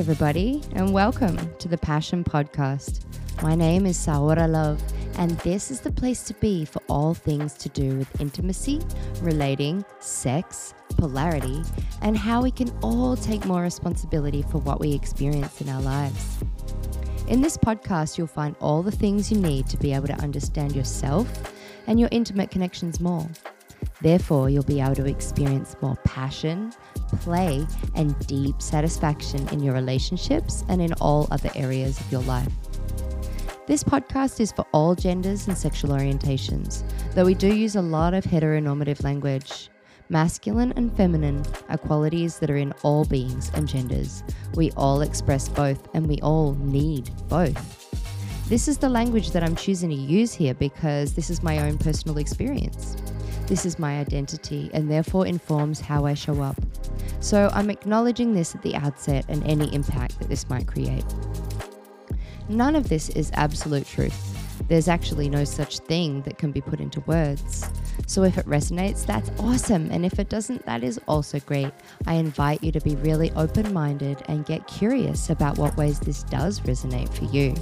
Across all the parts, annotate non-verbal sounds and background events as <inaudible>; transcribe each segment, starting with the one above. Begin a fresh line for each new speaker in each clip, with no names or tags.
Everybody, and welcome to the Passion Podcast. My name is Saora Love, and this is the place to be for all things to do with intimacy, relating, sex, polarity, and how we can all take more responsibility for what we experience in our lives. In this podcast, you'll find all the things you need to be able to understand yourself and your intimate connections more. Therefore, you'll be able to experience more passion, play, and deep satisfaction in your relationships and in all other areas of your life. This podcast is for all genders and sexual orientations, though we do use a lot of heteronormative language. Masculine and feminine are qualities that are in all beings and genders. We all express both, and we all need both. This is the language that I'm choosing to use here because this is my own personal experience. This is my identity and therefore informs how I show up. So I'm acknowledging this at the outset and any impact that this might create. None of this is absolute truth. There's actually no such thing that can be put into words. So if it resonates, that's awesome. And if it doesn't, that is also great. I invite you to be really open minded and get curious about what ways this does resonate for you.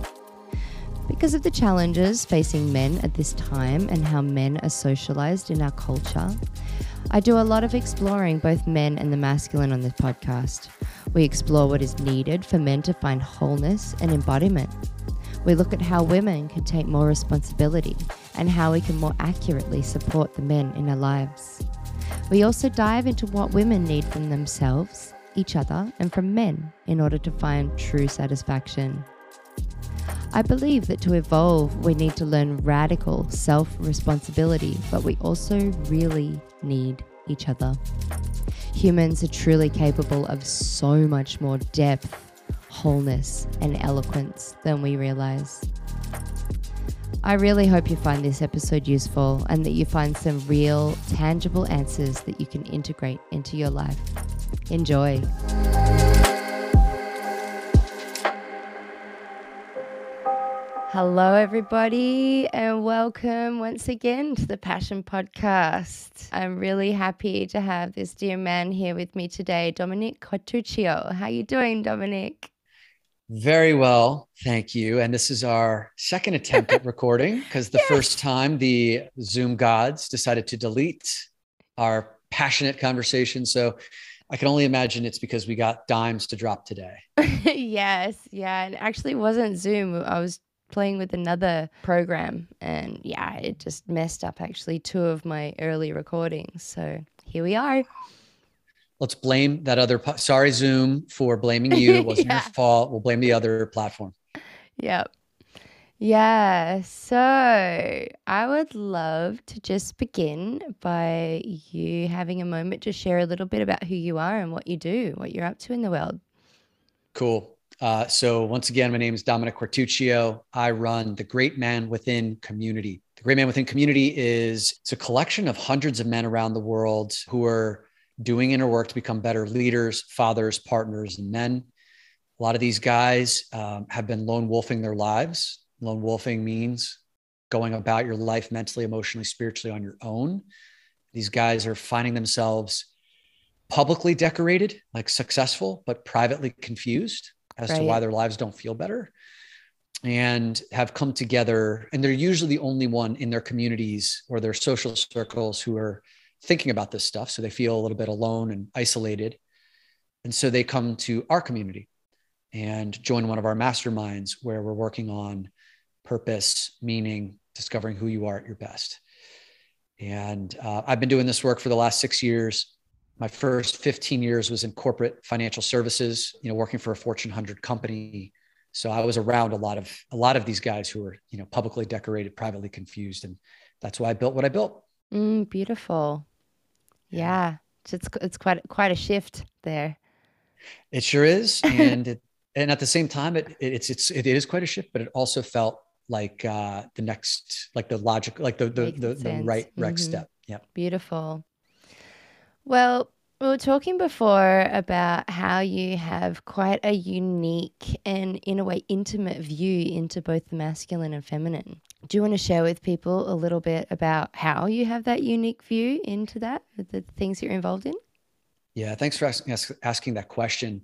Because of the challenges facing men at this time and how men are socialized in our culture, I do a lot of exploring both men and the masculine on this podcast. We explore what is needed for men to find wholeness and embodiment. We look at how women can take more responsibility and how we can more accurately support the men in our lives. We also dive into what women need from themselves, each other, and from men in order to find true satisfaction. I believe that to evolve, we need to learn radical self responsibility, but we also really need each other. Humans are truly capable of so much more depth, wholeness, and eloquence than we realize. I really hope you find this episode useful and that you find some real, tangible answers that you can integrate into your life. Enjoy. Hello, everybody, and welcome once again to the Passion Podcast. I'm really happy to have this dear man here with me today, Dominick Quartuccio. How are you doing, Dominick?
Very well, thank you. And this is our second attempt at <laughs> recording because the yes. first time the Zoom gods decided to delete our passionate conversation. So I can only imagine it's because we got dimes to drop today. <laughs>
yes, yeah. And actually wasn't Zoom. I was playing with another program and yeah, it just messed up actually two of my early recordings. So here we are.
Let's blame that other. Po- Sorry, Zoom, for blaming you. It <laughs> wasn't yeah. your fault. We'll blame the other platform.
Yep. Yeah. So I would love to just begin by you having a moment to share a little bit about who you are and what you do, what you're up to in the world.
Cool. Uh, so once again, my name is Dominick Quartuccio. I run the Great Man Within community. The Great Man Within community is it's a collection of hundreds of men around the world who are doing inner work to become better leaders, fathers, partners, and men. A lot of these guys um, have been lone wolfing their lives. Lone wolfing means going about your life mentally, emotionally, spiritually on your own. These guys are finding themselves publicly decorated, like successful, but privately confused as right. to why their lives don't feel better and have come together. And they're usually the only one in their communities or their social circles who are thinking about this stuff. So they feel a little bit alone and isolated. And so they come to our community and join one of our masterminds where we're working on purpose meaning discovering who you are at your best. And uh, i've been doing this work for the last six years my first 15 years was in corporate financial services you know working for a fortune 100 company. So i was around a lot of a lot of these guys who were you know publicly decorated privately confused and that's why i built what i built.
Mm, beautiful. Yeah. It's it's quite quite a shift there.
It sure is <laughs> and it, and at the same time it, it's it's it is quite a shift but it also felt like uh the next like the logic like the the, the, the, right mm-hmm. step. Yeah
beautiful well, we were talking before about how you have quite a unique and, in a way, intimate view into both the masculine and feminine. Do you want to share with people a little bit about how you have that unique view into that, the things you're involved in?
Yeah, thanks for asking, asking that question.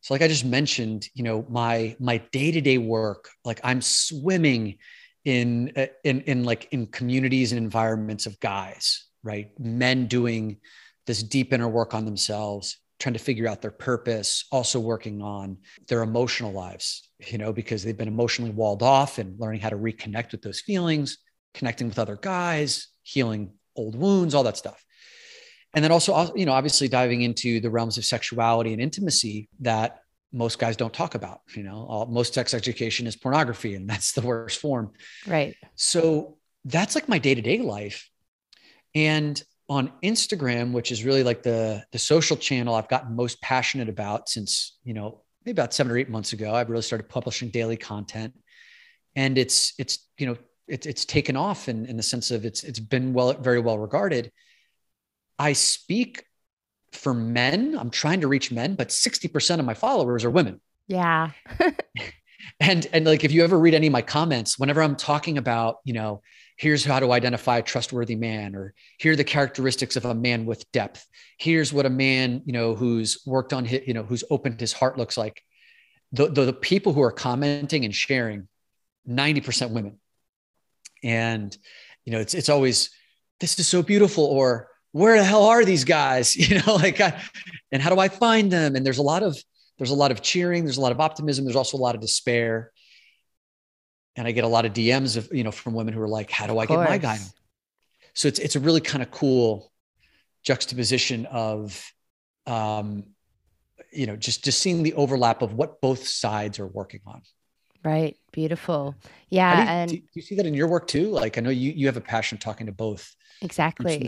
So like I just mentioned, you know, my my day-to-day work, like I'm swimming in uh, in in like in communities and environments of guys, right? Men doing this deep inner work on themselves, trying to figure out their purpose, also working on their emotional lives, you know, because they've been emotionally walled off and learning how to reconnect with those feelings, connecting with other guys, healing old wounds, all that stuff. And then also you know obviously diving into the realms of sexuality and intimacy that most guys don't talk about you know all, most sex education is pornography and <laughs> that's the worst form.
Right.
So that's like my day-to-day life. And on instagram which is really like the the social channel i've gotten most passionate about since you know maybe about seven or eight months ago i've really started publishing daily content and it's it's you know it's it's taken off in, in the sense of it's it's been well very well regarded I speak for men. I'm trying to reach men, but 60% of my followers are women.
Yeah. <laughs>
and and like if you ever read any of my comments, whenever I'm talking about, you know, here's how to identify a trustworthy man, or here are the characteristics of a man with depth. Here's what a man, you know, who's worked on his, you know, who's opened his heart looks like. The, the, the people who are commenting and sharing, 90% women. And, you know, it's it's always, this is so beautiful, or where the hell are these guys? <laughs> You know, like, I, and how do I find them? And there's a lot of, there's a lot of cheering. There's a lot of optimism. There's also a lot of despair. And I get a lot of DMs of, you know, from women who are like, how do I get my guy? So it's, it's a really kind of cool juxtaposition of, um, you know, just, just seeing the overlap of what both sides are working on.
Right. Beautiful. Yeah.
Do you,
and
do you see that in your work too? Like, I know you, you have a passion talking to both.
Exactly.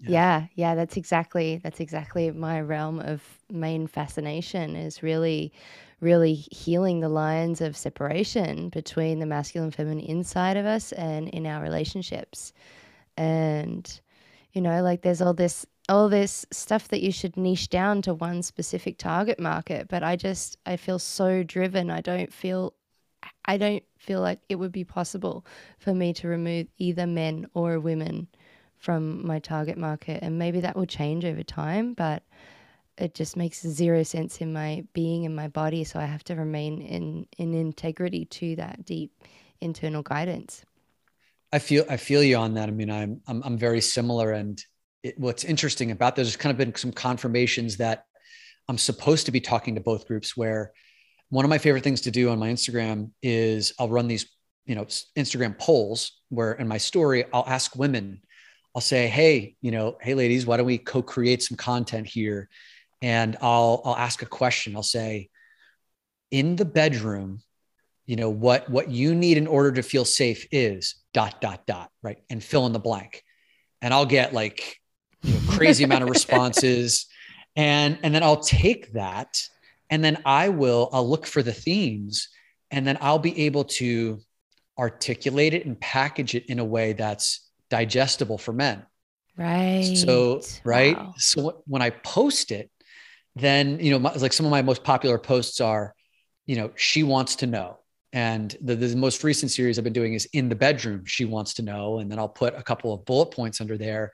Yeah. yeah. yeah, that's exactly that's exactly my realm of main fascination is really really healing the lines of separation between the masculine and feminine inside of us and in our relationships. And you know, like there's all this all this stuff that you should niche down to one specific target market, but I just I feel so driven. I don't feel I don't feel like it would be possible for me to remove either men or women from my target market. And maybe that will change over time, but it just makes zero sense in my being and my body. So I have to remain in, in integrity to that deep internal guidance.
I feel I feel you on that. I mean, I'm I'm, I'm very similar, and it, what's interesting about this, there's kind of been some confirmations that I'm supposed to be talking to both groups. Where one of my favorite things to do on my Instagram is I'll run these, you know, Instagram polls where in my story I'll ask women I'll say, hey, you know, hey, ladies, why don't we co-create some content here? And I'll I'll ask a question. I'll say, in the bedroom, you know, what what you need in order to feel safe is dot dot dot, right? And fill in the blank. And I'll get like you know, crazy amount of responses. <laughs> And and then I'll take that and then I will I'll look for the themes and then I'll be able to articulate it and package it in a way that's digestible for men.
Right.
So, right. Wow. So when I post it, then, you know, my, like some of my most popular posts are, you know, she wants to know. And the, the most recent series I've been doing is in the bedroom, she wants to know. And then I'll put a couple of bullet points under there.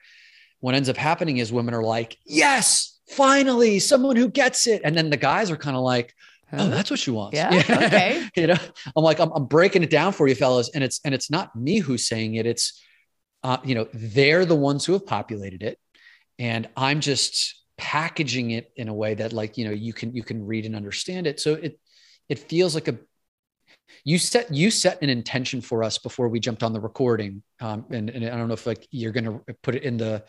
What ends up happening is women are like, yes, finally, someone who gets it. And then the guys are kind of like, oh that's what she wants
yeah, <laughs> okay <laughs>
you know i'm like I'm, I'm breaking it down for you fellas and it's and it's not me who's saying it it's uh, you know, they're the ones who have populated it, and I'm just packaging it in a way that, like, you know, you can you can read and understand it. So it it feels like a you set you set an intention for us before we jumped on the recording, um, and, and I don't know if like you're going to put it in the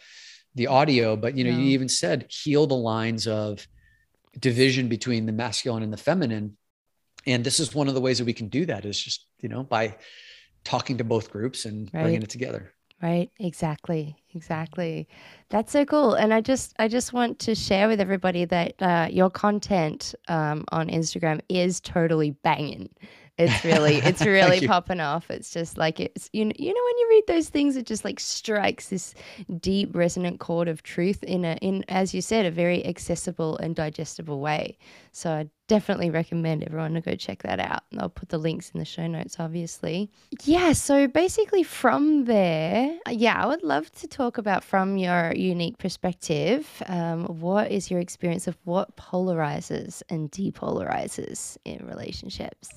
the audio, but you know, you even said heal the lines of division between the masculine and the feminine and this is one of the ways that we can do that is just you know by talking to both groups and right. bringing it together
Right, exactly, exactly. That's so cool. And I just, I just want to share with everybody that uh, your content um, on Instagram is totally banging. It's really, it's <laughs> really popping off. It's just like it's, you know, you know, when you read those things, it just like strikes this deep resonant chord of truth in a, in as you said, a very accessible and digestible way. So I definitely recommend everyone to go check that out. I'll put the links in the show notes, obviously. Yeah, so basically from there, yeah, I would love to talk about from your unique perspective. Um, what is your experience of what polarizes and depolarizes in relationships?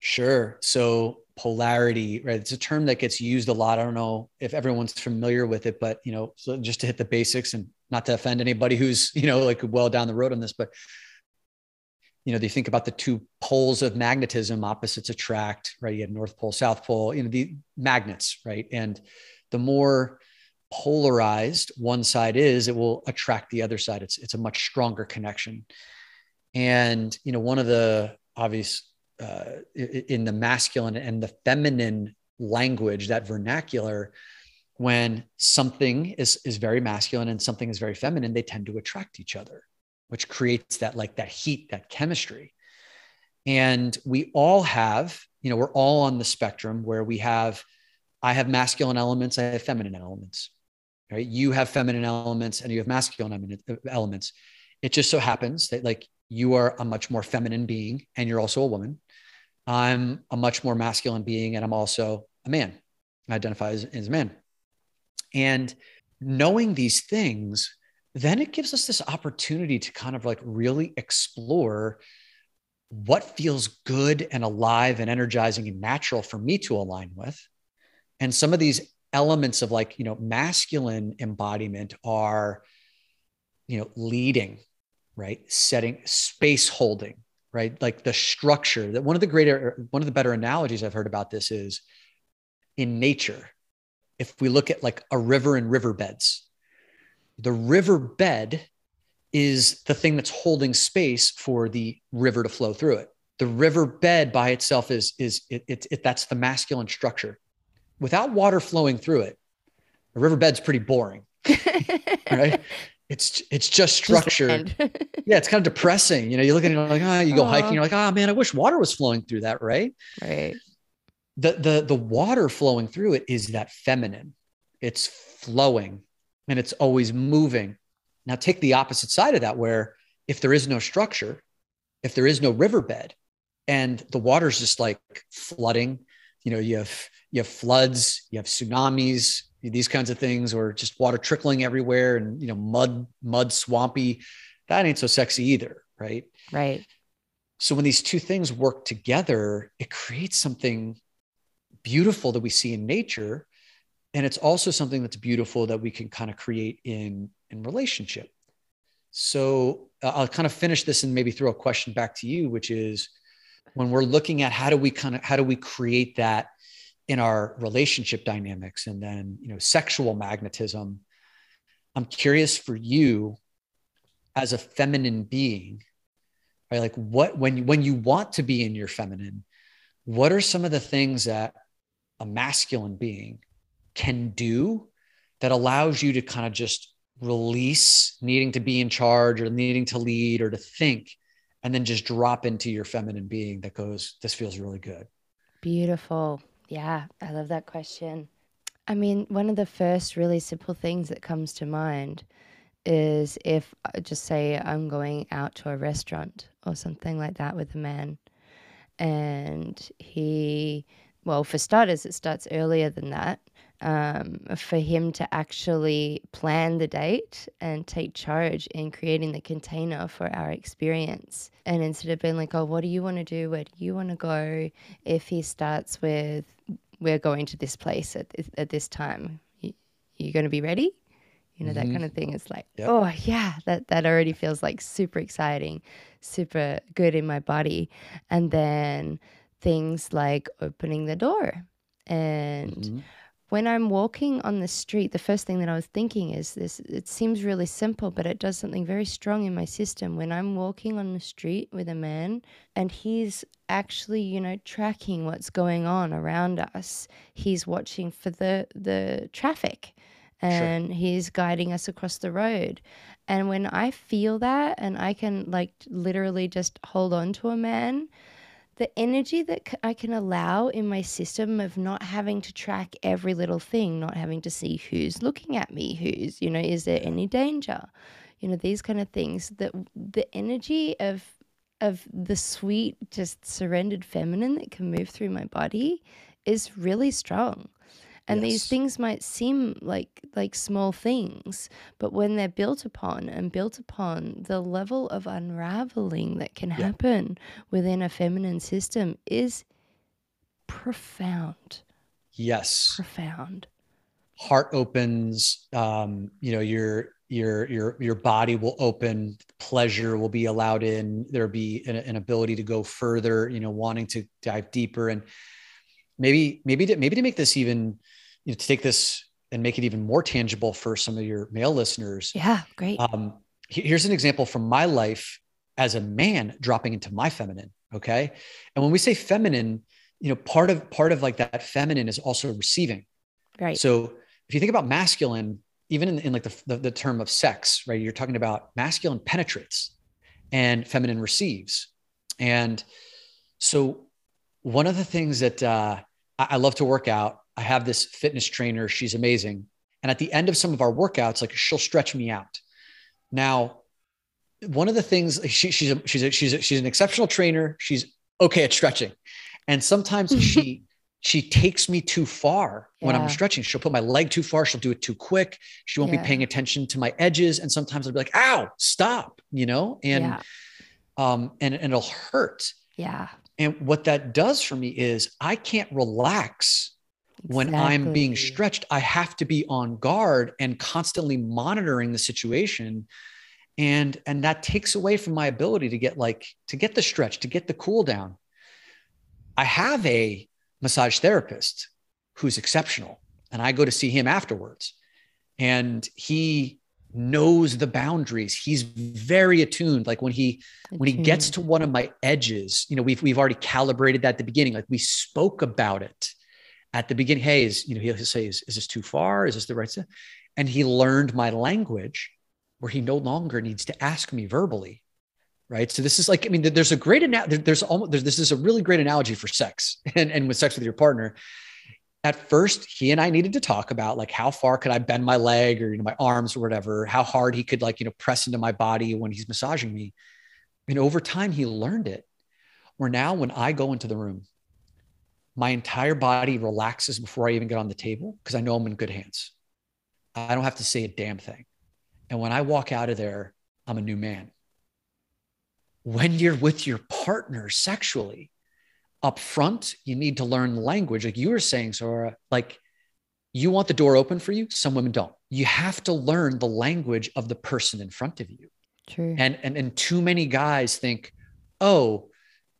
Sure. So polarity, right? It's a term that gets used a lot. I don't know if everyone's familiar with it, but you know, so just to hit the basics and not to offend anybody who's, you know, like well down the road on this, but you know, they think about the two poles of magnetism, opposites attract, right? You have North Pole, South Pole, you know, the magnets, right? And the more polarized one side is, it will attract the other side. It's it's a much stronger connection. And you know, one of the obvious uh, in the masculine and the feminine language, that vernacular, when something is is very masculine and something is very feminine, they tend to attract each other, which creates that like that heat, that chemistry. And we all have, you know, we're all on the spectrum where we have, I have masculine elements, I have feminine elements, right? You have feminine elements and you have masculine elements. It just so happens that like you are a much more feminine being and you're also a woman I'm a much more masculine being and I'm also a man. I identify as, as a man. And knowing these things, then it gives us this opportunity to kind of like really explore what feels good and alive and energizing and natural for me to align with. And some of these elements of like, you know, masculine embodiment are, you know, leading, right? Setting space holding, right? Like the structure that one of the greater, one of the better analogies I've heard about this is in nature. If we look at like a river and riverbeds, the riverbed is the thing that's holding space for the river to flow through it. The riverbed by itself is is it, it, it that's the masculine structure. Without water flowing through it, a riverbed's pretty boring, <laughs> right? it's it's just structure. Just <laughs> yeah, it's kind of depressing. You know, you look at it like, ah, oh, you go Aww. hiking, you're like, oh man, I wish water was flowing through that, right?
Right.
The the the water flowing through it is that feminine. It's flowing and it's always moving. Now take the opposite side of that, where if there is no structure, if there is no riverbed, and the water's just like flooding, you know, you have you have floods, you have tsunamis, these kinds of things or just water trickling everywhere and you know mud mud swampy that ain't so sexy either right
right
so when these two things work together it creates something beautiful that we see in nature and it's also something that's beautiful that we can kind of create in in relationship. So uh, i'll kind of finish this and maybe throw a question back to you which is when we're looking at how do we kind of how do we create that in our relationship dynamics and then you know sexual magnetism i'm curious for you as a feminine being right? Like what when you when you want to be in your feminine what are some of the things that a masculine being can do that allows you to kind of just release needing to be in charge or needing to lead or to think and then just drop into your feminine being that goes this feels really good
beautiful yeah, I love that question. I mean, one of the first really simple things that comes to mind is if uh, just say I'm going out to a restaurant or something like that with a man and he well for starters it starts earlier than that um, for him to actually plan the date and take charge in creating the container for our experience. And instead of being like, oh, what do you want to do? Where do you want to go? If he starts with, we're going to this place at this, at this time, you, you going to be ready? You know, mm-hmm. that kind of thing is like, yep. oh, yeah, that, that already feels like super exciting, super good in my body. And then things like opening the door and. Mm-hmm when I'm walking on the street, the first thing that I was thinking is this it seems really simple, but it does something very strong in my system. When I'm walking on the street with a man and he's actually, you know, tracking what's going on around us, he's watching for the, the traffic and sure. he's guiding us across the road. And when I feel that and I can like literally just hold on to a man, the energy that I can allow in my system of not having to track every little thing, not having to see who's looking at me, who's, you know, is there any danger? You know, these kind of things that the energy of of the sweet, just surrendered feminine that can move through my body is really strong. And these things might seem like like small things, but when they're built upon and built upon, the level of unraveling that can
Yeah.
happen within a feminine system is profound.
Yes.
Profound.
Heart opens, um, you know, your your your your body will open, pleasure will be allowed in, there'll be an, an ability to go further, you know, wanting to dive deeper and maybe maybe to maybe to make this even you know to take this and make it even more tangible for some of your male listeners
Yeah, great.
um, here's an example from my life as a man dropping into my feminine okay and when we say feminine you know part of part of like that feminine is also receiving
right.
so if you think about masculine even in, in like the, the, the term of sex right you're talking about masculine penetrates and feminine receives and so one of the things that uh, I, I love to work out. I have this fitness trainer. She's amazing. And at the end of some of our workouts like she'll stretch me out. Now one of the things she, she's a, she's a, she's a, she's an exceptional trainer. She's okay at stretching. And sometimes <laughs> she she takes me too far when
Yeah.
i'm stretching. She'll put my leg too far. She'll do it too quick. She won't
Yeah.
be paying attention to my edges. And sometimes i'll be like ow stop you know? And
yeah.
um and, and it'll hurt.
Yeah.
And what that does for me is i can't relax when i'm being stretched. I have to be on guard and constantly monitoring the situation. And and that takes away from my ability to get like to get the stretch to get the cool down. I have a massage therapist who's exceptional and i go to see him afterwards. And he knows the boundaries. He's very attuned. Like when he when he gets to one of my edges you know we've we've already calibrated that at the beginning. Like we spoke about it at the beginning. Hey is you know he'll say is, is this too far? Is this the right step and he learned my language where he no longer needs to ask me verbally right? So this is like i mean there's a great ana- there- there's almost there's, this is a really great analogy for sex <laughs> and, and with sex with your partner at first he and i needed to talk about like how far could i bend my leg or you know my arms or whatever how hard he could like you know press into my body when he's massaging me. And over time he learned it. Where now when i go into the room my entire body relaxes before i even get on the table because i know i'm in good hands. I don't have to say a damn thing. And when i walk out of there i'm a new man. When you're with your partner sexually up front you need to learn language like you were saying sora like you want the door open for you some women don't. You have to learn the language of the person in front of you.
True.
and and and too many guys think oh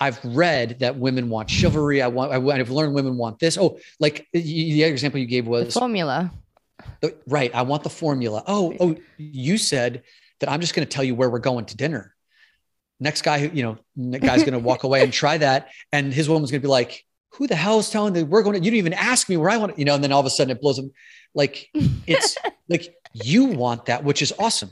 i've read that women want chivalry i want I, i've learned women want this. Oh like the other example you gave
the
was
formula.
Uh, right i want the formula. Oh oh you said that i'm just going to tell you where we're going to dinner next guy who you know the guy's going to walk away and try that. And his woman's going to be like who the hell is telling that we're going to you didn't even ask me where i want to you know and then all of a sudden it blows them like it's <laughs> like you want that which is awesome.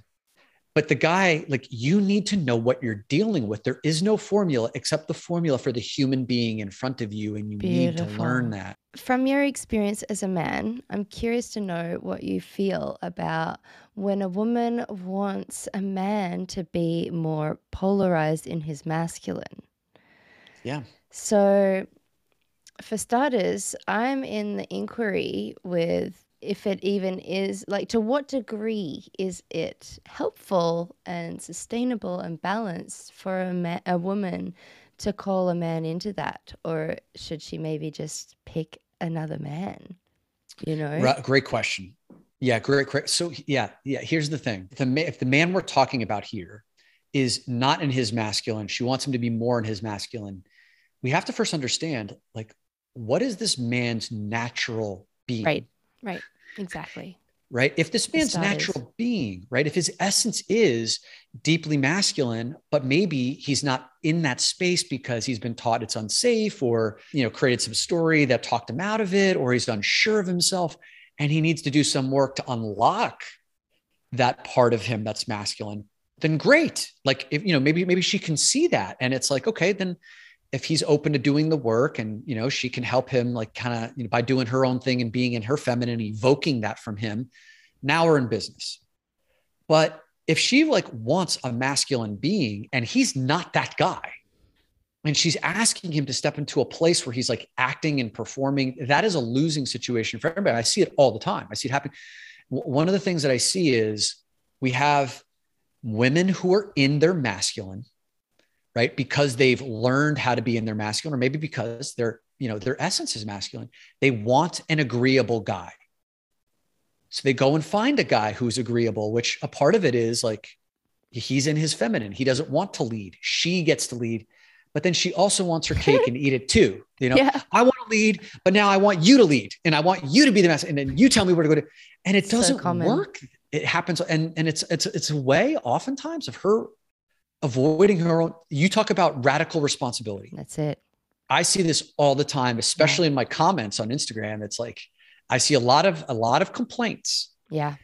But the guy like you need to know what you're dealing with. There is no formula except the formula for the human being in front of you and you need to learn that.
From your experience as a man, I'm curious to know what you feel about when a woman wants a man to be more polarized in his masculine.
yeah
So, for starters, I'm in the inquiry with if it even is like to what degree is it helpful and sustainable and balanced for a, ma- a woman to call a man into that, or should she maybe just pick another man? You know,
Right, great question. Yeah, great, great. So yeah, yeah. Here's the thing: if the ma- if the man we're talking about here is not in his masculine, she wants him to be more in his masculine. We have to first understand, like, what is this man's natural being?
Right. right? Exactly.
right? If this man's
start is-
natural being, right? If his essence is deeply masculine, but maybe he's not in that space because he's been taught it's unsafe or, you know, created some story that talked him out of it or he's unsure of himself and he needs to do some work to unlock that part of him that's masculine, then great. Like if, you know, maybe, maybe she can see that and it's like, okay, then if he's open to doing the work and you know she can help him like kind of you know by doing her own thing and being in her feminine evoking that from him now we're in business but if she like wants a masculine being and he's not that guy and she's asking him to step into a place where he's like acting and performing. That is a losing situation for everybody. I see it all the time. I see it happen. One of the things that i see is we have women who are in their masculine right because they've learned how to be in their masculine or maybe because their you know their essence is masculine. They want an agreeable guy. So they go and find a guy who's agreeable which a part of it is like he's in his feminine. He doesn't want to lead. She gets to lead but then she also wants her cake and <laughs> eat it too. You know, yeah. I want to lead, but now I want you to lead and I want you to be the master. And then you tell me where to go to. And it doesn't so work. It happens. And, and it's, it's, it's a way oftentimes of her avoiding her own. You talk about radical responsibility.
That's it.
I see this all the time, especially yeah. in my comments on Instagram. It's like, I see a lot of, a lot of complaints.
Yeah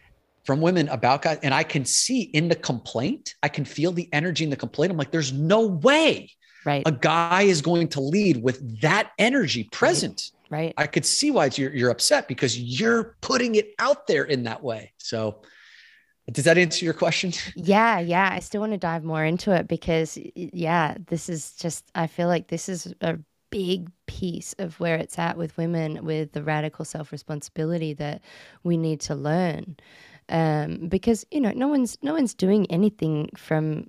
from women about guys and i can see in the complaint i can feel the energy in the complaint i'm like there's no way
Right.
A guy is going to lead with that energy present.
Right. right.
I could see why you're, you're upset because you're putting it out there in that way. So, does that answer your question? <laughs>
Yeah, yeah. I still want to dive more into it because, yeah, this is just, I feel like this is a big piece of where it's at with women with the radical self responsibility that we need to learn. Um, because you know, no one's no one's doing anything from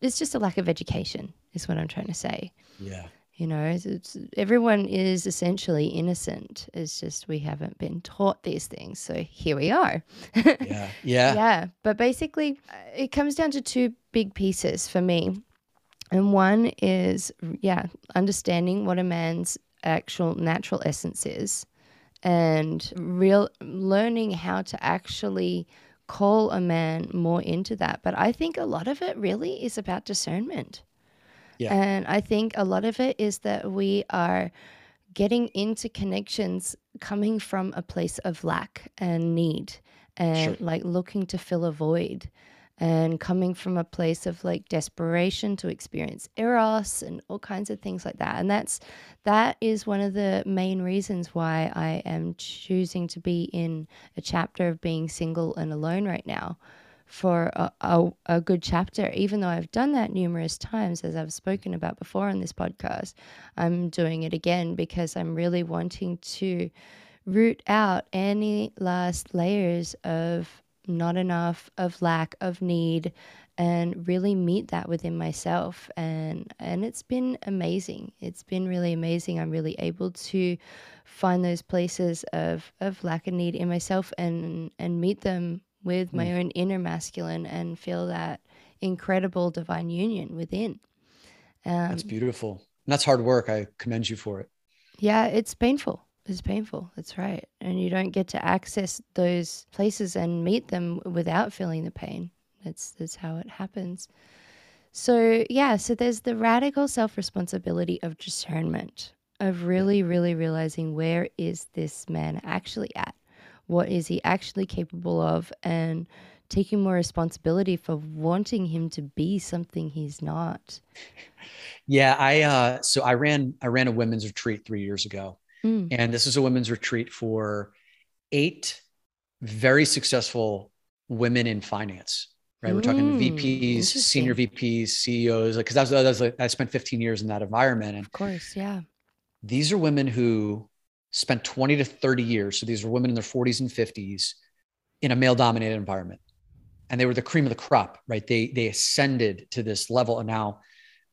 it's just a lack of education, is what I'm trying to say.
Yeah.
You know, it's, it's, everyone is essentially innocent. It's just we haven't been taught these things. So here we are. <laughs>
yeah. Yeah.
Yeah. But basically, it comes down to two big pieces for me. And one is, yeah, understanding what a man's actual natural essence is and real learning how to actually call a man more into that. But I think a lot of it really is about discernment. Yeah. And I think a lot of it is that we are getting into connections coming from a place of lack and need and sure. like looking to fill a void and coming from a place of like desperation to experience eros and all kinds of things like that. And that's that is one of the main reasons why i am choosing to be in a chapter of being single and alone right now for a, a, a good chapter. Even though i've done that numerous times as i've spoken about before on this podcast i'm doing it again because i'm really wanting to root out any last layers of not enough, of lack, of need, and really meet that within myself. And and it's been amazing. It's been really amazing. I'm really able to find those places of of lack and need in myself and and meet them with my mm. own inner masculine and feel that incredible divine union within.
Um, that's beautiful. And that's hard work. I commend you for it.
Yeah, it's painful. It's painful. That's right. And you don't get to access those places and meet them without feeling the pain. That's that's how it happens. So, yeah, so there's the radical self-responsibility of discernment, of really really realizing where is this man actually at? What is he actually capable of and taking more responsibility for wanting him to be something he's not. <laughs>
Yeah, I uh so I ran I ran a women's retreat 3 years ago Mm. And this is a women's retreat for eight very successful women in finance. Right, we're talking mm, VPs, senior VPs, CEOs. Because like, that was, that was like, I spent 15 years in that environment, and
of course, yeah,
these are women who spent 20 to 30 years. So these were women in their 40s and 50s in a male-dominated environment, and they were the cream of the crop. Right, they they ascended to this level, and now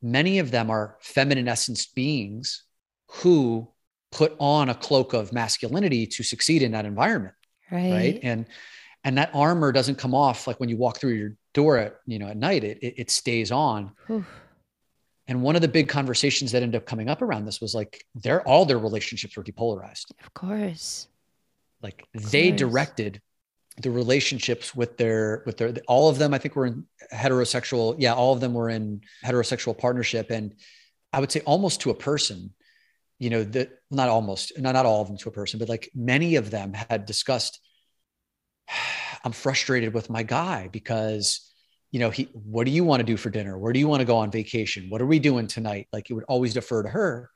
many of them are feminine essence beings who put on a cloak of masculinity to succeed in that environment
right?
Right. And and that armor doesn't come off like when you walk through your door at you know at night it it, it stays on. Oof. and one of the big conversations that ended up coming up around this was like their all their relationships were depolarized.
Of course.
Like of they course. directed the relationships with their with their all of them i think were in heterosexual yeah all of them were in heterosexual partnership. And i would say almost to a person you know that not almost not, not all of them to a person but like many of them had discussed <sighs> i'm frustrated with my guy because you know he what do you want to do for dinner? Where do you want to go on vacation? What are we doing tonight? Like it would always defer to her.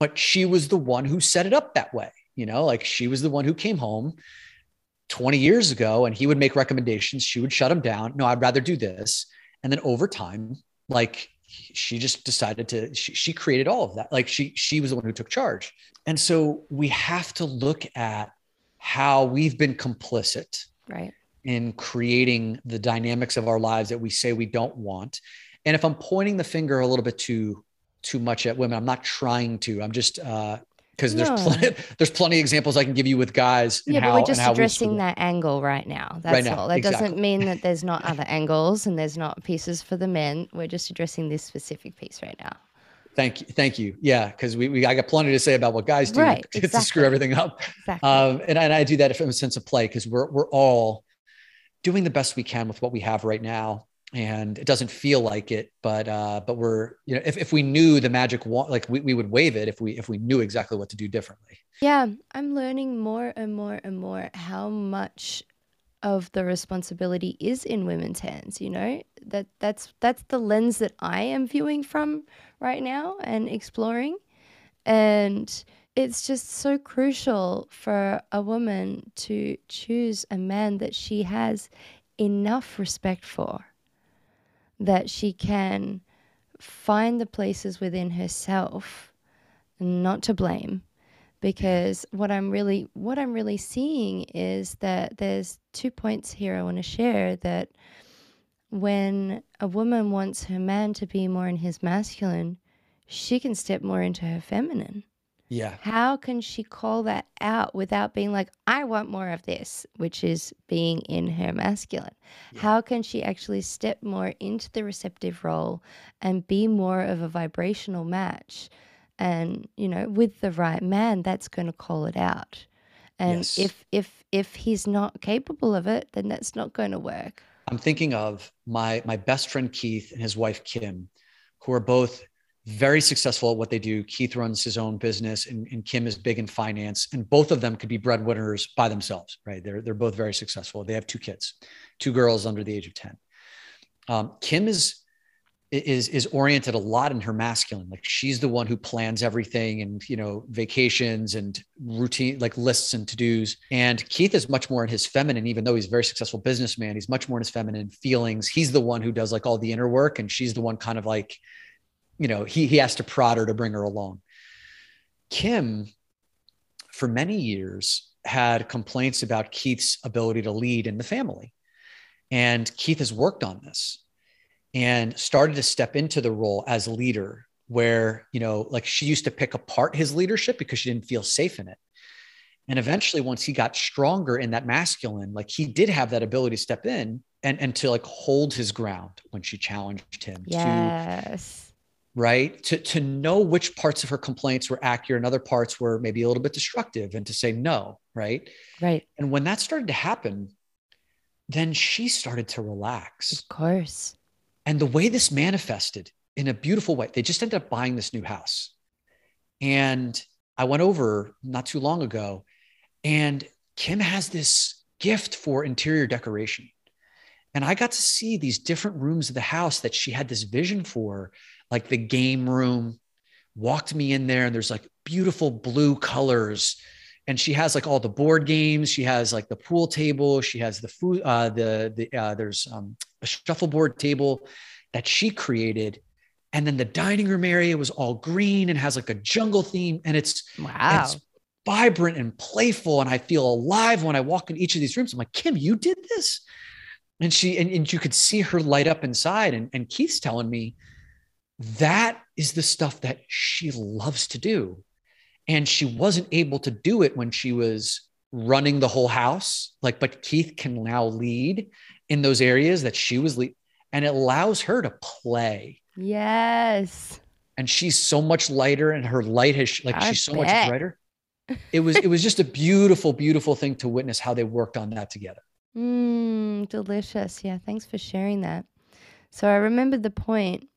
But she was the one who set it up that way you know? Like she was the one who came home 20 years ago and he would make recommendations. She would shut him down. No i'd rather do this. And then over time like she just decided to she, she created all of that. Like she she was the one who took charge. And so we have to look at how we've been complicit
right.
in creating the dynamics of our lives that we say we don't want. And if i'm pointing the finger a little bit too too much at women i'm not trying to i'm just uh because there's
No.
plenty <laughs> there's plenty of examples I can give you with guys.
Yeah,
how,
but we're just
we
addressing that angle right now. That's
now,
all. That doesn't mean that <laughs> there's not other angles and there's not pieces for the men. We're just addressing this specific piece right now.
Thank you, thank you. Yeah, because we, we I got plenty to say about what guys do
Right,
to, <laughs> to screw everything up.
Exactly.
Um, and, and I do that from a sense of play because we're we're all doing the best we can with what we have right now. And it doesn't feel like it, but uh, but we're you know if, if we knew the magic wand, like we, we would wave it if we if we knew exactly what to do differently.
yeah, I'm learning more and more and more how much of the responsibility is in women's hands, you know? That that's that's the lens that I am viewing from right now and exploring. And it's just so crucial for a woman to choose a man that she has enough respect for, that she can find the places within herself not to blame. Because what i'm really what i'm really seeing is that there's two points here i want to share that when a woman wants her man to be more in his masculine she can step more into her feminine
Yeah,
how can she call that out without being like, I want more of this, which is being in her masculine?
Yeah.
How can she actually step more into the receptive role and be more of a vibrational match? And, you know, with the right man, that's going to call it out. And
Yes.
if if if he's not capable of it, then that's not going to work.
I'm thinking of my my best friend Keith and his wife Kim, who are both very successful at what they do. Keith runs his own business, and, and Kim is big in finance, and both of them could be breadwinners by themselves. Right? They're they're both very successful. They have two kids, two girls under the age of ten. Um, Kim is is is oriented a lot in her masculine like she's the one who plans everything and you know vacations and routine like lists and to-dos and keith is much more in his feminine even though he's a very successful businessman he's much more in his feminine feelings he's the one who does like all the inner work and she's the one kind of like you know he he has to prod her to bring her along. Kim for many years had complaints about keith's ability to lead in the family. And keith has worked on this and started to step into the role as leader where you know like she used to pick apart his leadership because she didn't feel safe in it. And eventually once he got stronger in that masculine like he did have that ability to step in and and to like hold his ground when she challenged him to
Yes.
Right to to know which parts of her complaints were accurate and other parts were maybe a little bit destructive and to say no right
Right.
and when that started to happen then she started to relax
Of course.
and the way this manifested in a beautiful way, they just ended up buying this new house. And I went over not too long ago, and Kim has this gift for interior decoration. And I got to see these different rooms of the house that she had this vision for, like the game room. Walked me in there, and there's like beautiful blue colors. And she has like all the board games. She has like the pool table. She has the food. Uh, the the uh, there's um, a shuffleboard table that she created. And then the dining room area was all green and has like a jungle theme. And it's,
Wow.
it's vibrant and playful. And I feel alive when I walk in each of these rooms. I'm like, Kim, you did this. And she, and, and you could see her light up inside. And, and Keith's telling me that is the stuff that she loves to do. And she wasn't able to do it when she was running the whole house. Like, but Keith can now lead in those areas that she was lead, and it allows her to play.
yes.
And she's so much lighter, and her light has like
I
she's so
bet.
much brighter. <laughs> It was it was just a beautiful, beautiful thing to witness how they worked on that together.
Mmm, delicious. Yeah, thanks for sharing that. So I remembered the point,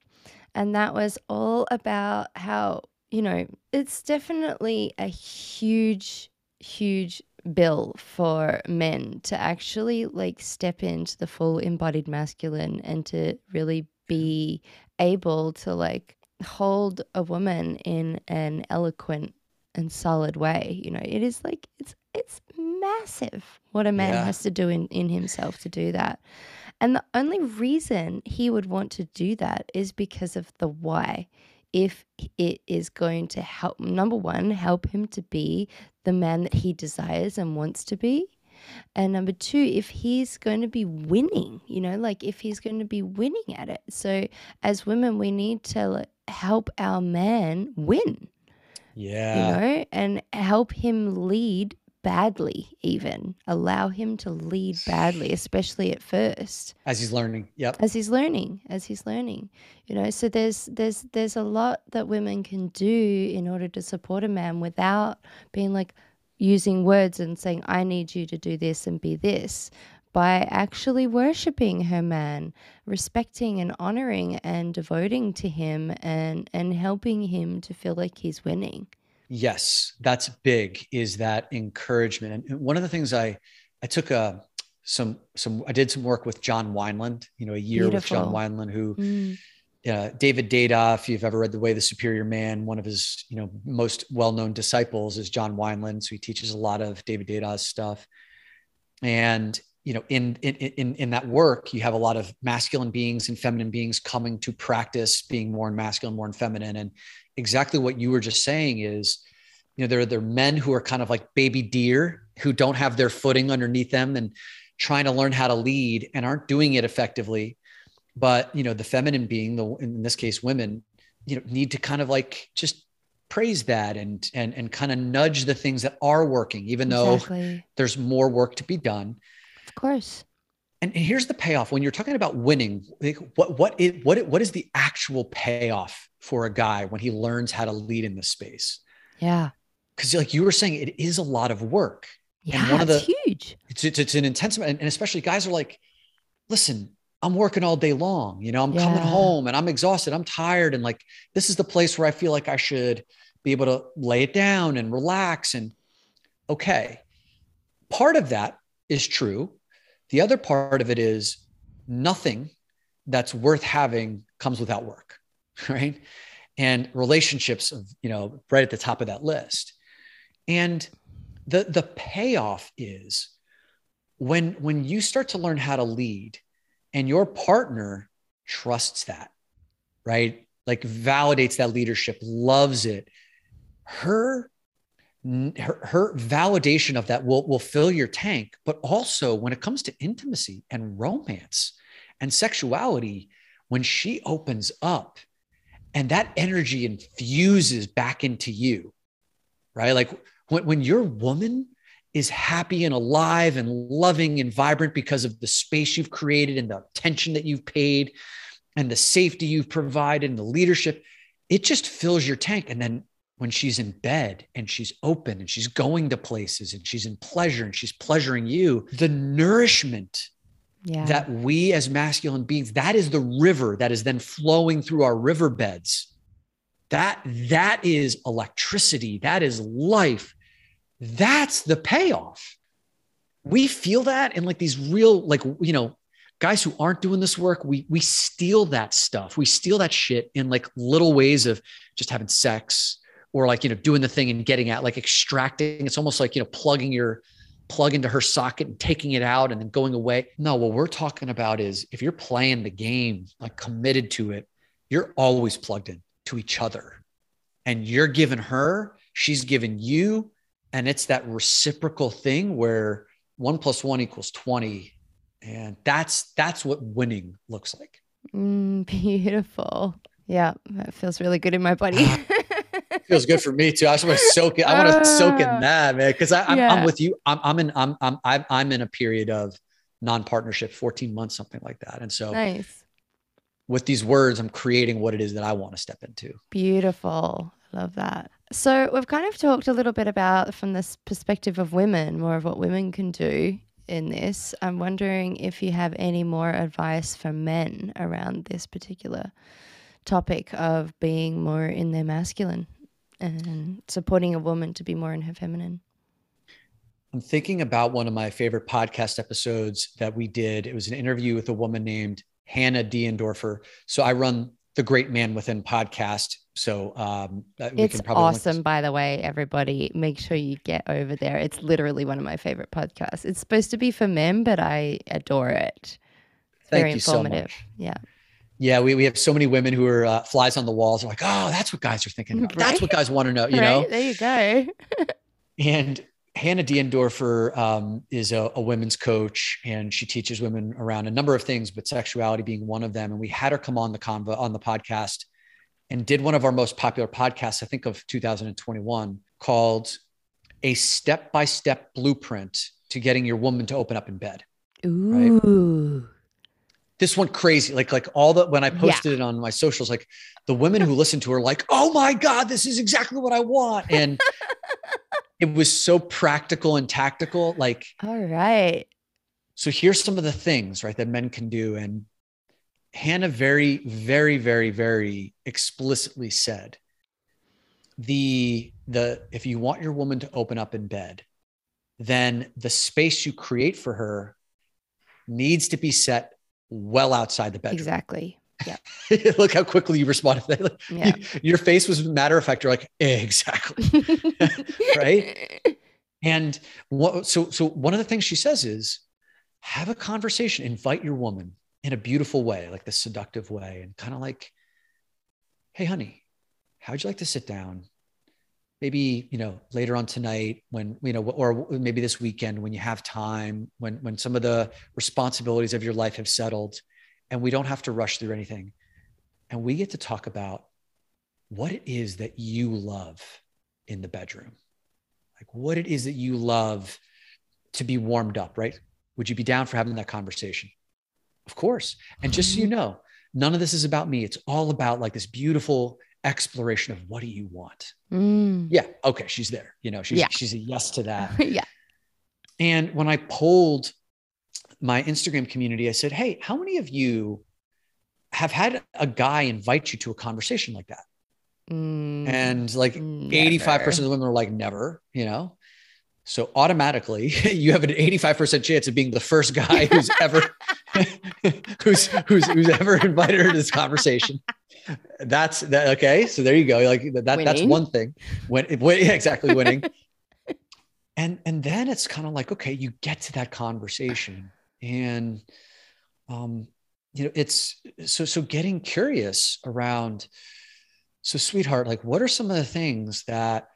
and that was all about how, you know, it's definitely a huge, huge bill for men to actually like step into the full embodied masculine and to really be able to like hold a woman in an eloquent and solid way. You know, it is like it's it's massive what a man
Yeah.
has to do in, in himself to do that. And the only reason he would want to do that is because of the why. If it is going to help, number one, help him to be the man that he desires and wants to be. And number two, if he's going to be winning, you know, like if he's going to be winning at it. So as women, we need to help our man win.
Yeah.
You know, and help him lead badly even allow him to lead badly especially at first.
As he's learning yep.
As he's learning as he's learning you know so there's there's there's a lot that women can do in order to support a man without being like using words and saying i need you to do this and be this by actually worshiping her man respecting and honoring and devoting to him and and helping him to feel like he's winning
Yes, that's big. Is that encouragement? And one of the things I I took a uh, some some I did some work with John Wineland. You know, a year Beautiful. with John Wineland, who mm. uh, David Deida. If you've ever read The Way the Superior Man, one of his you know most well known disciples is John Wineland. So he teaches a lot of David Deida's stuff. And you know, in in in in that work, you have a lot of masculine beings and feminine beings coming to practice being more masculine, more feminine, and exactly what you were just saying is you know there, are there are men who are kind of like baby deer who don't have their footing underneath them and trying to learn how to lead and aren't doing it effectively. But you know the feminine being the in this case women you know need to kind of like just praise that and and and kind of nudge the things that are working even exactly. though there's more work to be done
of course.
And here's the payoff. When you're talking about winning like what what is what what is the actual payoff for a guy when he learns how to lead in this space?
Yeah.
Because like you were saying it is a lot of work.
Yeah and one of the huge.
It's, it's, it's an intense and, and especially guys are like listen i'm working all day long. You know i'm yeah. coming home and i'm exhausted. I'm tired. And like this is the place where i feel like i should be able to lay it down and relax and okay. Part of that is true the other part of it is nothing that's worth having comes without work, <laughs> right? And relationships of, you know, right at the top of that list. And the the payoff is when when you start to learn how to lead and your partner trusts that, right? Like validates that leadership, loves it. Her her, her validation of that will, will fill your tank. But also, when it comes to intimacy and romance and sexuality, when she opens up and that energy infuses back into you, right? Like when, when your woman is happy and alive and loving and vibrant because of the space you've created and the attention that you've paid and the safety you've provided and the leadership, it just fills your tank. And then when she's in bed and she's open and she's going to places and she's in pleasure and she's pleasuring you, the nourishment yeah. that we as masculine beings, that is the river that is then flowing through our riverbeds. That that is electricity, that is life. That's the payoff. We feel that in like these real, like, you know, guys who aren't doing this work, we we steal that stuff. We steal that shit in like little ways of just having sex, or like you know doing the thing and getting at like extracting. It's almost like you know plugging your plug into her socket and taking it out and then going away. No what we're talking about is if you're playing the game like committed to it you're always plugged in to each other. And you're giving her she's giving you. And it's that reciprocal thing where one plus one equals 20 and that's that's what winning looks like.
Mm, <laughs> beautiful. Yeah that feels really good in my body <laughs>
feels good for me too. I just want to soak it. I want to soak in ah. that, man. Cause I, am yeah. with you. I'm, I'm in, I'm, I'm, I'm in a period of non-partnership, 14 months, something like that. And so
nice.
with these words, I'm creating what it is that I want to step into.
Beautiful. Love that. So we've kind of talked a little bit about from this perspective of women, more of what women can do in this. I'm wondering if you have any more advice for men around this particular topic of being more in their masculine and supporting a woman to be more in her feminine.
I'm thinking about one of my favorite podcast episodes that we did. It was an interview with a woman named Hannah Diendorfer. So I run the Great Man Within podcast. So um,
it's awesome, by the way, everybody. Make sure you get over there. It's literally one of my favorite podcasts. It's supposed to be for men, but I adore it.
Thank
very
you so
informative.
much.
yeah.
Yeah, we, we have so many women who are uh, flies on the walls. They're like, oh, that's what guys are thinking. About. That's what guys want to know, you
right?
know?
There you go. <laughs>
And Hannah Diendorfer um, is a, a women's coach, and she teaches women around a number of things, but sexuality being one of them. And we had her come on the convo on the podcast, and did one of our most popular podcasts, I think of 2021, called "A Step by Step Blueprint to Getting Your Woman to Open Up in Bed."
Ooh.
This went crazy. Like like all the when I
Yeah.
posted it on my socials, like the women who listened to her, like, "Oh my god, this is exactly what I want," and <laughs> it was so practical and tactical. Like
All right.
so here's some of the things right that men can do and hannah very very very very explicitly said the the if you want your woman to open up in bed then the space you create for her needs to be set well outside the bedroom
Exactly. Yeah. <laughs>
look how quickly you responded to <laughs> that Like,
Yeah.
your face was matter of fact you're like exactly <laughs> Right? And what, so, so one of the things she says is have a conversation, invite your woman in a beautiful way, like the seductive way, and kind of like, hey, honey, how would you like to sit down? Maybe, you know, later on tonight when, you know, or maybe this weekend when you have time, when, when some of the responsibilities of your life have settled and we don't have to rush through anything. And we get to talk about what it is that you love in the bedroom like what it is that you love to be warmed up, right? Would you be down for having that conversation? Of course. And just so you mm-hmm. know, none of this is about me. It's all about like this beautiful exploration of what do you want?
Mm.
Yeah. Okay. She's there. You know, she's,
Yeah.
she's a yes to that. <laughs>
yeah.
And when I polled my Instagram community, I said, Hey, how many of you have had a guy invite you to a conversation like that?
Mm.
And like
Never.
85% of the women are like, never, you know? So automatically <laughs> you have an 85% chance of being the first guy who's <laughs> ever, who's, who's, who's ever invited her to this conversation. That's that. Okay. So there you go. Like that, that's one thing when, <laughs> when yeah, exactly winning. <laughs> and, and then it's kind of like, okay, you get to that conversation and, um, you know, it's so, so getting curious around, so sweetheart, like what are some of the things that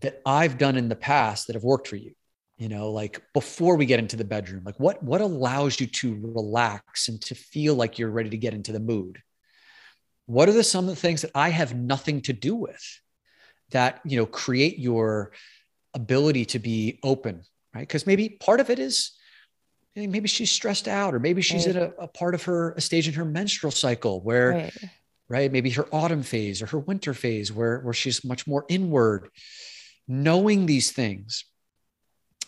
that I've done in the past that have worked for you? You know, like before we get into the bedroom, like what what allows you to relax and to feel like you're ready to get into the mood? What are the some of the things that I have nothing to do with that, you know, create your ability to be open, right? Because maybe part of it is maybe she's stressed out, or maybe she's
Right.
at a, a part of her a stage in her menstrual cycle where
Right.
right? Maybe her autumn phase or her winter phase where, where she's much more inward. Knowing these things,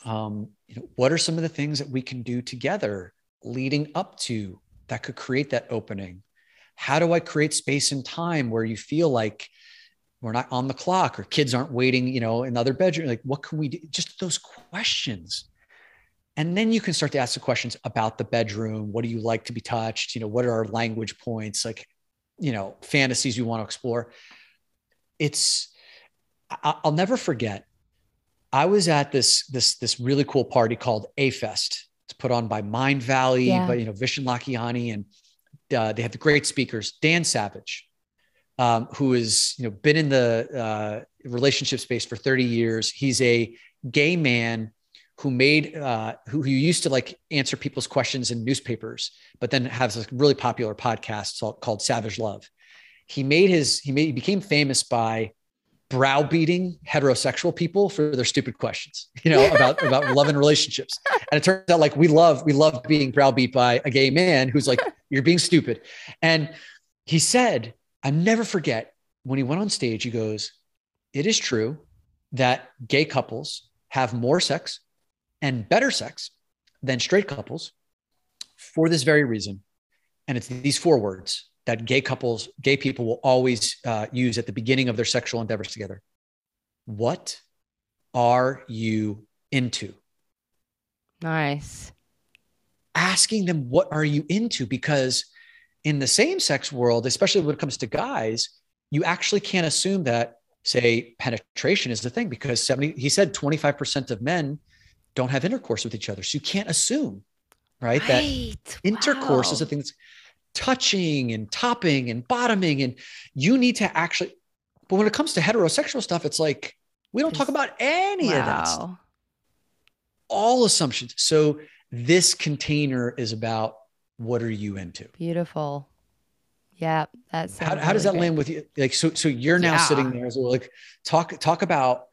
um, you know, what are some of the things that we can do together leading up to that could create that opening? How do I create space and time where you feel like we're not on the clock or kids aren't waiting, you know, in the other bedroom? Like, what can we do? Just those questions. And then you can start to ask the questions about the bedroom. What do you like to be touched? You know, what are our language points? Like, you know fantasies you want to explore it's i'll never forget i was at this this this really cool party called A-Fest it's put on by Mindvalley
Yeah.
but you know Vishen Lakhiani and uh, they have great speakers dan savage um, who has you know been in the uh, relationship space for 30 years. He's a gay man who made uh, who, who used to like answer people's questions in newspapers but then has a really popular podcast called- savage love. He made his he made he became famous by browbeating heterosexual people for their stupid questions <laughs> you know about about love and relationships. And it turns out like we love we love being browbeat by a gay man who's like you're being stupid. And he said i never forget when he went on stage he goes it is true that gay couples have more sex and better sex than straight couples for this very reason. And it's these four words that gay couples gay people will always uh, use at the beginning of their sexual endeavors together. What are you into
Nice.
Asking them what are you into because in the same sex world especially when it comes to guys you actually can't assume that say penetration is the thing because 70 he said 25% of men don't have intercourse with each other so you can't assume right?
right.
That intercourse
wow.
is a thing that's touching and topping and bottoming. And you need to actually, but when it comes to heterosexual stuff, it's like, we don't talk about any wow. of that. Stuff. All assumptions. So this container is about what are you into?
Beautiful. Yeah, that's
how, how does that land with you? Like, so, so you're now yeah. sitting there as well, like talk, talk about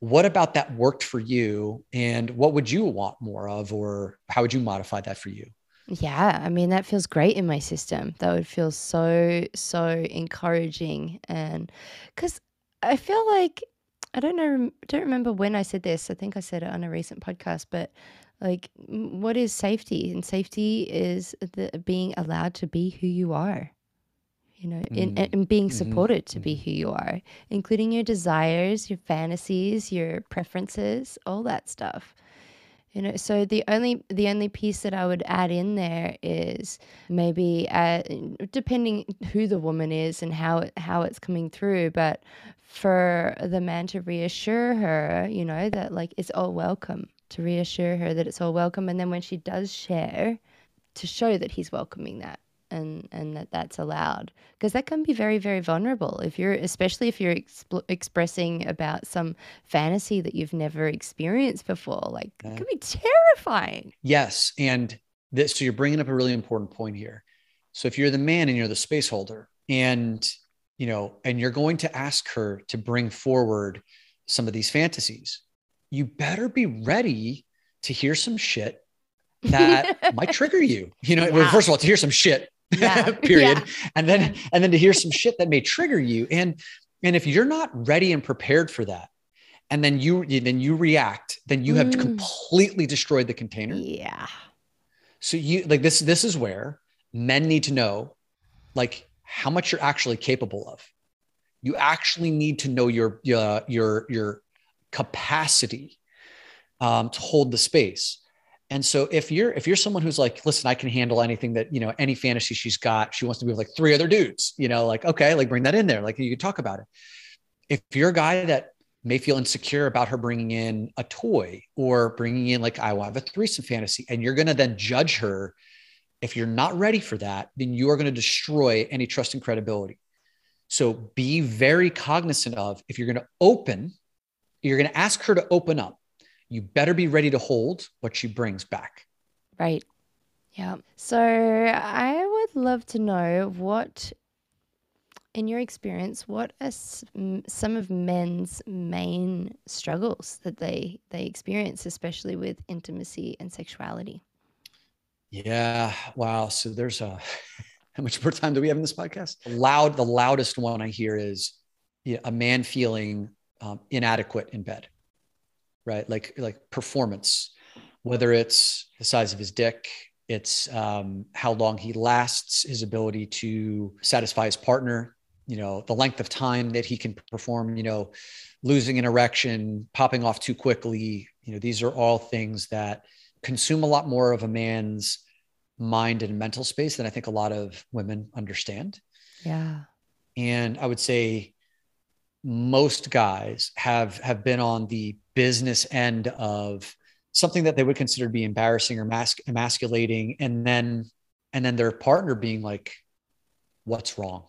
what about that worked for you and what would you want more of, or how would you modify that for you?
Yeah, I mean that feels great in my system. That would feel so so encouraging, and because I feel like I don't know, don't remember when I said this. I think I said it on a recent podcast, but like, what is safety? And safety is the being allowed to be who you are you know, in, mm. and being mm-hmm. supported mm-hmm. to be mm-hmm. who you are, including your desires, your fantasies, your preferences, all that stuff. You know, so the only the only piece that I would add in there is maybe uh, depending who the woman is and how it, how it's coming through, but for the man to reassure her, you know, that like it's all welcome, to reassure her that it's all welcome, and then when she does share, to show that he's welcoming that and and that that's allowed. Because that can be very very vulnerable if you're especially if you're exp- expressing about some fantasy that you've never experienced before. Like it could be terrifying.
Yes and this so you're bringing up a really important point here. So if you're the man and you're the space holder and you know and you're going to ask her to bring forward some of these fantasies you better be ready to hear some shit that <laughs> might trigger you. You know, yeah. well, first of all, to hear some shit yeah. <laughs> period. Yeah. And then and then to hear some shit that may trigger you. And and if you're not ready and prepared for that, and then you then you react, then you have mm. completely destroyed the container.
Yeah.
So you like this this is where men need to know like how much you're actually capable of. You actually need to know your your your your capacity um, to hold the space. And so if you're if you're someone who's like, listen, I can handle anything that, you know, any fantasy she's got, she wants to be with like three other dudes, you know, like, okay, like bring that in there. Like you can talk about it. If you're a guy that may feel insecure about her bringing in a toy or bringing in like, I have a threesome fantasy, and you're going to then judge her. If you're not ready for that, then you are going to destroy any trust and credibility. So be very cognizant of if you're going to open, you're going to ask her to open up you better be ready to hold what she brings back.
Right. Yeah. So I would love to know what, in your experience, what are some of men's main struggles that they they experience, especially with intimacy and sexuality.
Yeah. Wow. So there's a. <laughs> How much more time do we have in this podcast? Loud. The loudest one I hear is yeah, a man feeling um, inadequate in bed right? Like like performance, whether it's the size of his dick, it's um, how long he lasts, his ability to satisfy his partner, you know, the length of time that he can perform, you know, losing an erection, popping off too quickly. You know, these are all things that consume a lot more of a man's mind and mental space than I think a lot of women understand.
Yeah.
And I would say most guys have have been on the business end of something that they would consider to be embarrassing or mas- emasculating and then and then their partner being like what's wrong?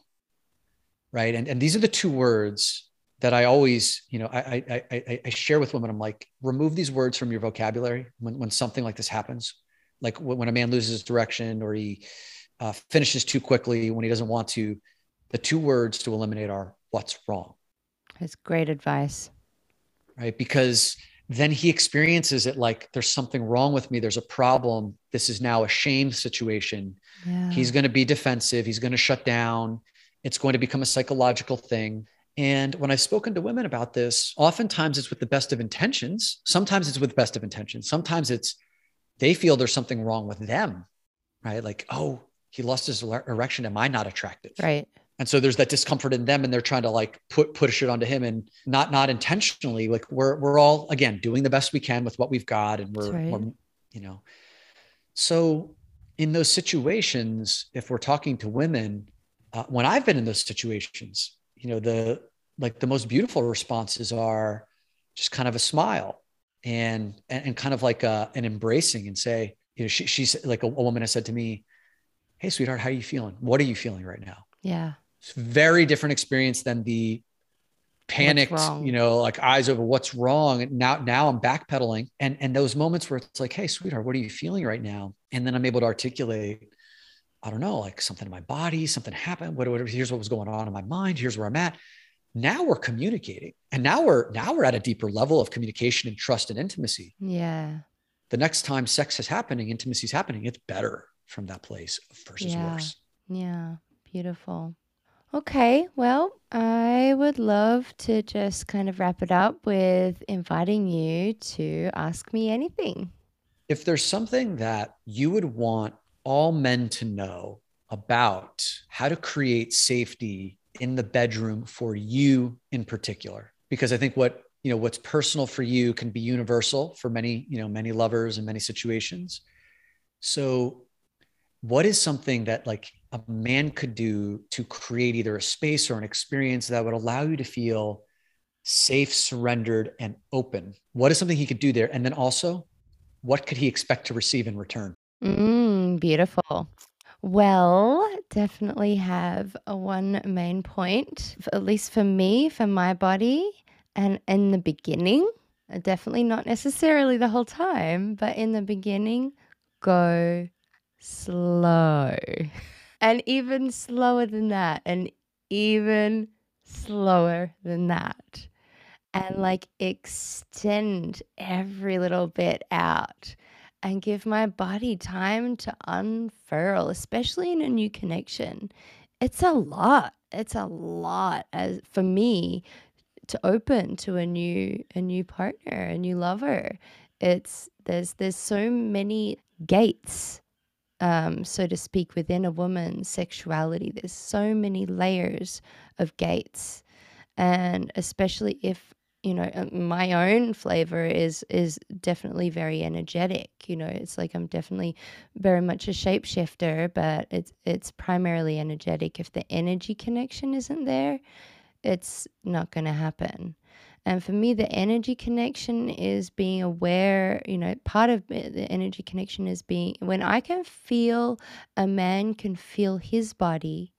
Right? And and these are the two words that i always you know i i i, I share with women. I'm like remove these words from your vocabulary when, when something like this happens. Like when a man loses direction or he uh, finishes too quickly when he doesn't want to the two words to eliminate are what's wrong
that's great advice
right? Because then he experiences it like there's something wrong with me. There's a problem. This is now a shame situation. Yeah. He's going to be defensive. He's going to shut down. It's going to become a psychological thing. And when I've spoken to women about this, oftentimes it's with the best of intentions. Sometimes it's with best of intentions. Sometimes it's they feel there's something wrong with them, right? Like, oh, he lost his erection. Am I not attractive?
Right
and so there's that discomfort in them and they're trying to like put push it onto him and not not intentionally like we're we're all again doing the best we can with what we've got and we're, right. we're you know so in those situations if we're talking to women uh, when i've been in those situations you know the like the most beautiful responses are just kind of a smile and and, and kind of like a, an embracing and say you know, she, she's like a, a woman has said to me, Hey, sweetheart, how are you feeling? What are you feeling right now?
Yeah.
It's very different experience than the panicked, you know, like eyes over what's wrong. And now, now I'm backpedaling. And, and those moments where it's like, Hey, sweetheart, what are you feeling right now? And then I'm able to articulate, I don't know, like something in my body, something happened, whatever. Here's what was going on in my mind. Here's where I'm at. Now we're communicating. And now we're now we're at a deeper level of communication and trust and intimacy.
Yeah.
The next time sex is happening, intimacy is happening, it's better from that place versus
yeah.
worse.
Yeah. Beautiful. Okay, well, I would love to just kind of wrap it up with inviting you to ask me anything.
If there's something that you would want all men to know about how to create safety in the bedroom for you in particular, because I think what you know what's personal for you can be universal for many you know many lovers in many situations. So, what is something that like a man could do to create either a space or an experience that would allow you to feel safe, surrendered, and open? What is something he could do there? And then also, what could he expect to receive in return?
Mm, beautiful. Well, definitely have a one main point, at least for me, for my body. And in the beginning, definitely not necessarily the whole time, but in the beginning, go slow. <laughs> And even slower than that, and even slower than that. And like extend every little bit out and give my body time to unfurl, especially in a new connection. It's a lot. It's a lot as for me to open to a new a new partner, a new lover. It's there's there's so many gates um, so to speak, within a woman's sexuality. There's so many layers of gates, and especially if you know uh, my own flavor is is definitely very energetic. You know, it's like I'm definitely very much a shapeshifter, but it's it's primarily energetic. If the energy connection isn't there, it's not going to happen. And for me, the energy connection is being aware, you know, part of the energy connection is being when I can feel a man can feel his body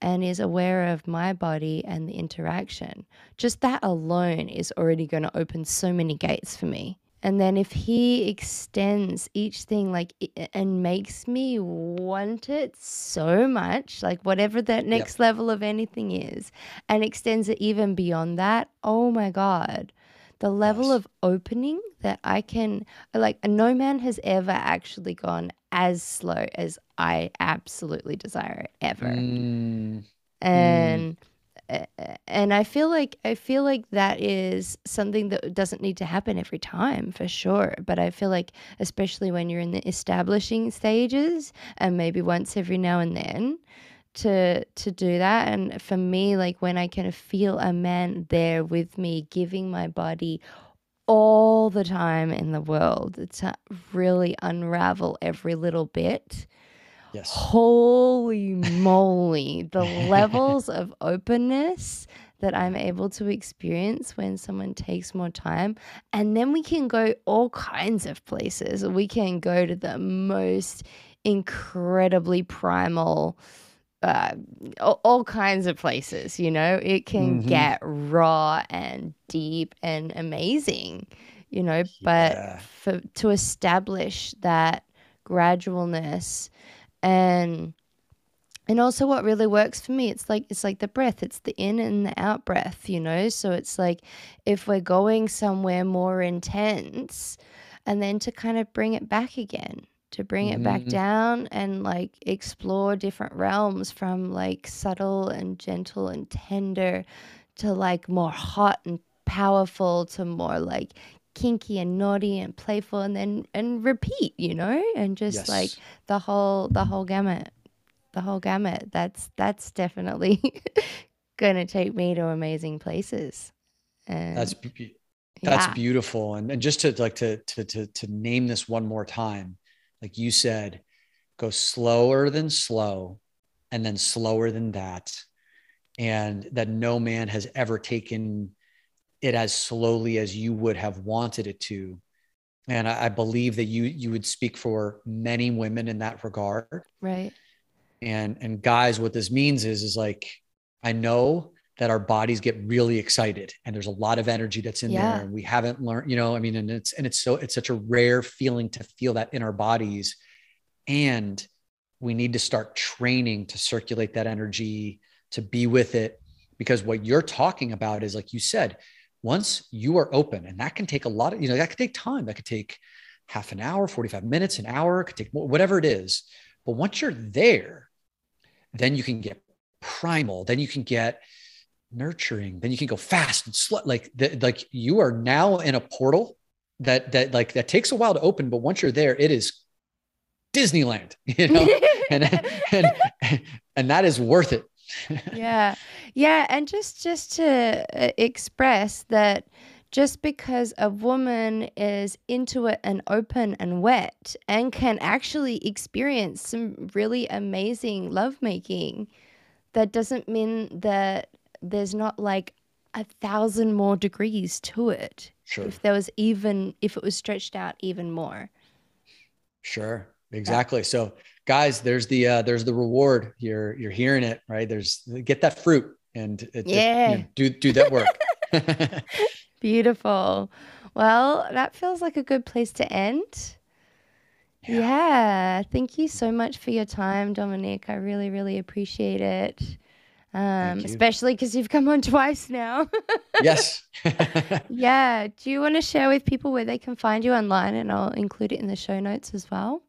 and is aware of my body and the interaction. Just that alone is already going to open so many gates for me. And then if he extends each thing like and makes me want it so much, like whatever that next yep. level of anything is, and extends it even beyond that, oh my God. The level of opening that I can, like, no man has ever actually gone as slow as I absolutely desire it ever. Mm. And. Mm and I feel like I feel like that is something that doesn't need to happen every time for sure. But I feel like especially when you're in the establishing stages and maybe once every now and then to to do that and for me like when I of feel a man there with me giving my body all the time in the world to really unravel every little bit
Yes.
Holy moly, the <laughs> levels of openness that I'm able to experience when someone takes more time. And then we can go all kinds of places. We can go to the most incredibly primal, uh, all, kinds of places, you know? It can mm-hmm. get raw and deep and amazing, you know? Yeah. But for, to establish that gradualness and and also what really works for me it's like it's like the breath it's the in and the out breath you know so it's like if we're going somewhere more intense and then to kind of bring it back again to bring it back mm-hmm. down and like explore different realms from like subtle and gentle and tender to like more hot and powerful to more like kinky and naughty and playful and then and repeat you know? And just yes. like the whole the whole gamut the whole gamut. That's that's definitely <laughs> gonna take me to amazing places.
And that's that's yeah. beautiful. And, and just to like to, to to to name this one more time like you said go slower than slow and then slower than that. And that no man has ever taken it as slowly as you would have wanted it to and I, I believe that you you would speak for many women in that regard.
Right.
And and guys, what this means is is like I know that our bodies get really excited and there's a lot of energy that's in
Yeah.
there and we haven't learned you know i mean and it's and it's so it's such a rare feeling to feel that in our bodies and we need to start training to circulate that energy to be with it because what you're talking about is like you said once you are open and that can take a lot of you know that could take time. That could take half an hour 45 minutes an hour it could take more, whatever it is. But once you're there then you can get primal then you can get nurturing then you can go fast and slow like the, like you are now in a portal that that like that takes a while to open but once you're there it is disneyland <laughs> you know? <laughs> And and and that is worth it
yeah yeah and just just to uh, express that just because a woman is into it and open and wet and can actually experience some really amazing lovemaking that doesn't mean that there's not like a thousand more degrees to it
sure
if there was even if it was stretched out even more
Sure. Exactly. So guys, there's the uh there's the reward. You're you're hearing it, right? There's get that fruit and it, it- you
Yeah.
know, do do that work. <laughs> <laughs>
Beautiful. Well, that feels like a good place to end.
Yeah.
Yeah. Thank you so much for your time, Dominick. I really, really appreciate it. Um, especially because you've come on <laughs> twice now.
yes.
yeah. Do you want to share with people where they can find you online? And I'll include it in the show notes as well.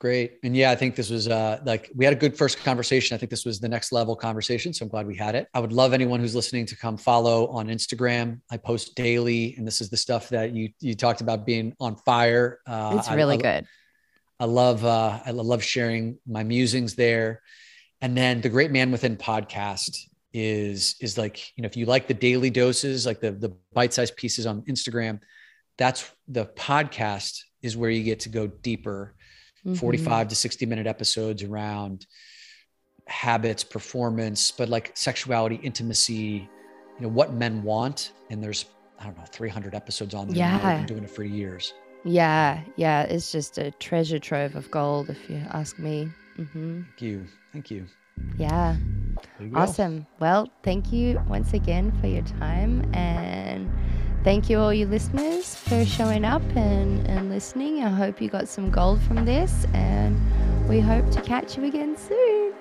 Great. And yeah, I think this was uh like we had a good first conversation. I think this was the next level conversation. So I'm glad we had it. I would love anyone who's listening to come follow on Instagram. I post daily, and this is the stuff that you you talked about being on fire. Uh,
It's
I-
really
I-
good.
I love uh, I love sharing my musings there. And then the Great Man Within podcast is is like you know if you like the daily doses, like the the bite sized pieces on Instagram, that's the podcast is where you get to go deeper,
Mhm.
45 to 60 minute episodes around habits, performance, but like sexuality, intimacy, you know what men want. And there's I don't know 300 episodes on there. now. We've been doing it for years.
Yeah. Yeah. It's just a treasure trove of gold, if you ask me. hmm
Thank you. Thank you.
Yeah.
You.
Awesome. Well, thank you once again for your time. And thank you, all you listeners, for showing up and, and listening. I hope you got some gold from this. And we hope to catch you again soon.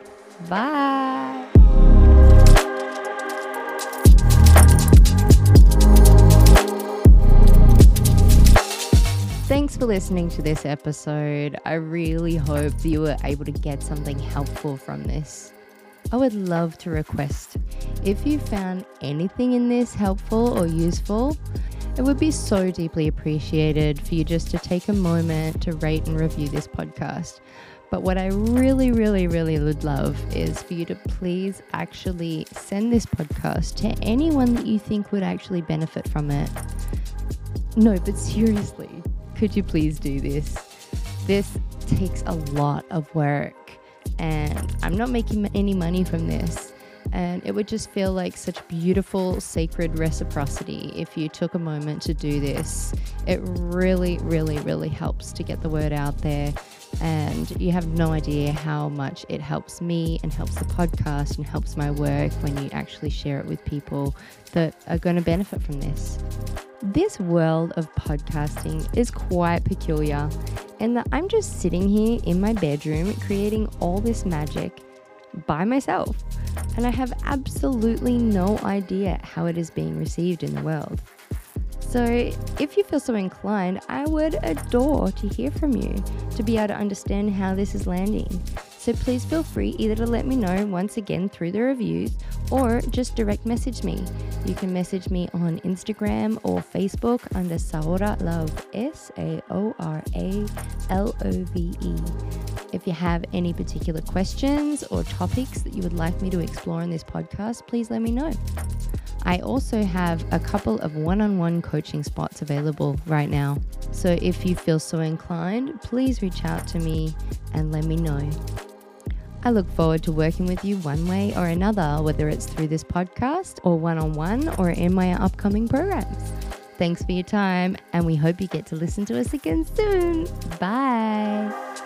Bye. Thanks for listening to this episode. I really hope that you were able to get something helpful from this. I would love to request if you found anything in this helpful or useful, it would be so deeply appreciated for you just to take a moment to rate and review this podcast. But what I really, really, really would love is for you to please actually send this podcast to anyone that you think would actually benefit from it. No, but seriously, could you please do this? This takes a lot of work, and I'm not making any money from this. And it would just feel like such beautiful, sacred reciprocity if you took a moment to do this. It really, really, really helps to get the word out there. And you have no idea how much it helps me and helps the podcast and helps my work when you actually share it with people that are going to benefit from this. This world of podcasting is quite peculiar, in that I'm just sitting here in my bedroom creating all this magic by myself, and I have absolutely no idea how it is being received in the world. So, if you feel so inclined, I would adore to hear from you to be able to understand how this is landing. So, please feel free either to let me know once again through the reviews or just direct message me. You can message me on Instagram or Facebook under Saora Love, S A O R A L O V E. If you have any particular questions or topics that you would like me to explore in this podcast, please let me know. I also have a couple of one on one coaching spots available right now. So if you feel so inclined, please reach out to me and let me know. I look forward to working with you one way or another, whether it's through this podcast or one on one or in my upcoming programs. Thanks for your time, and we hope you get to listen to us again soon. Bye.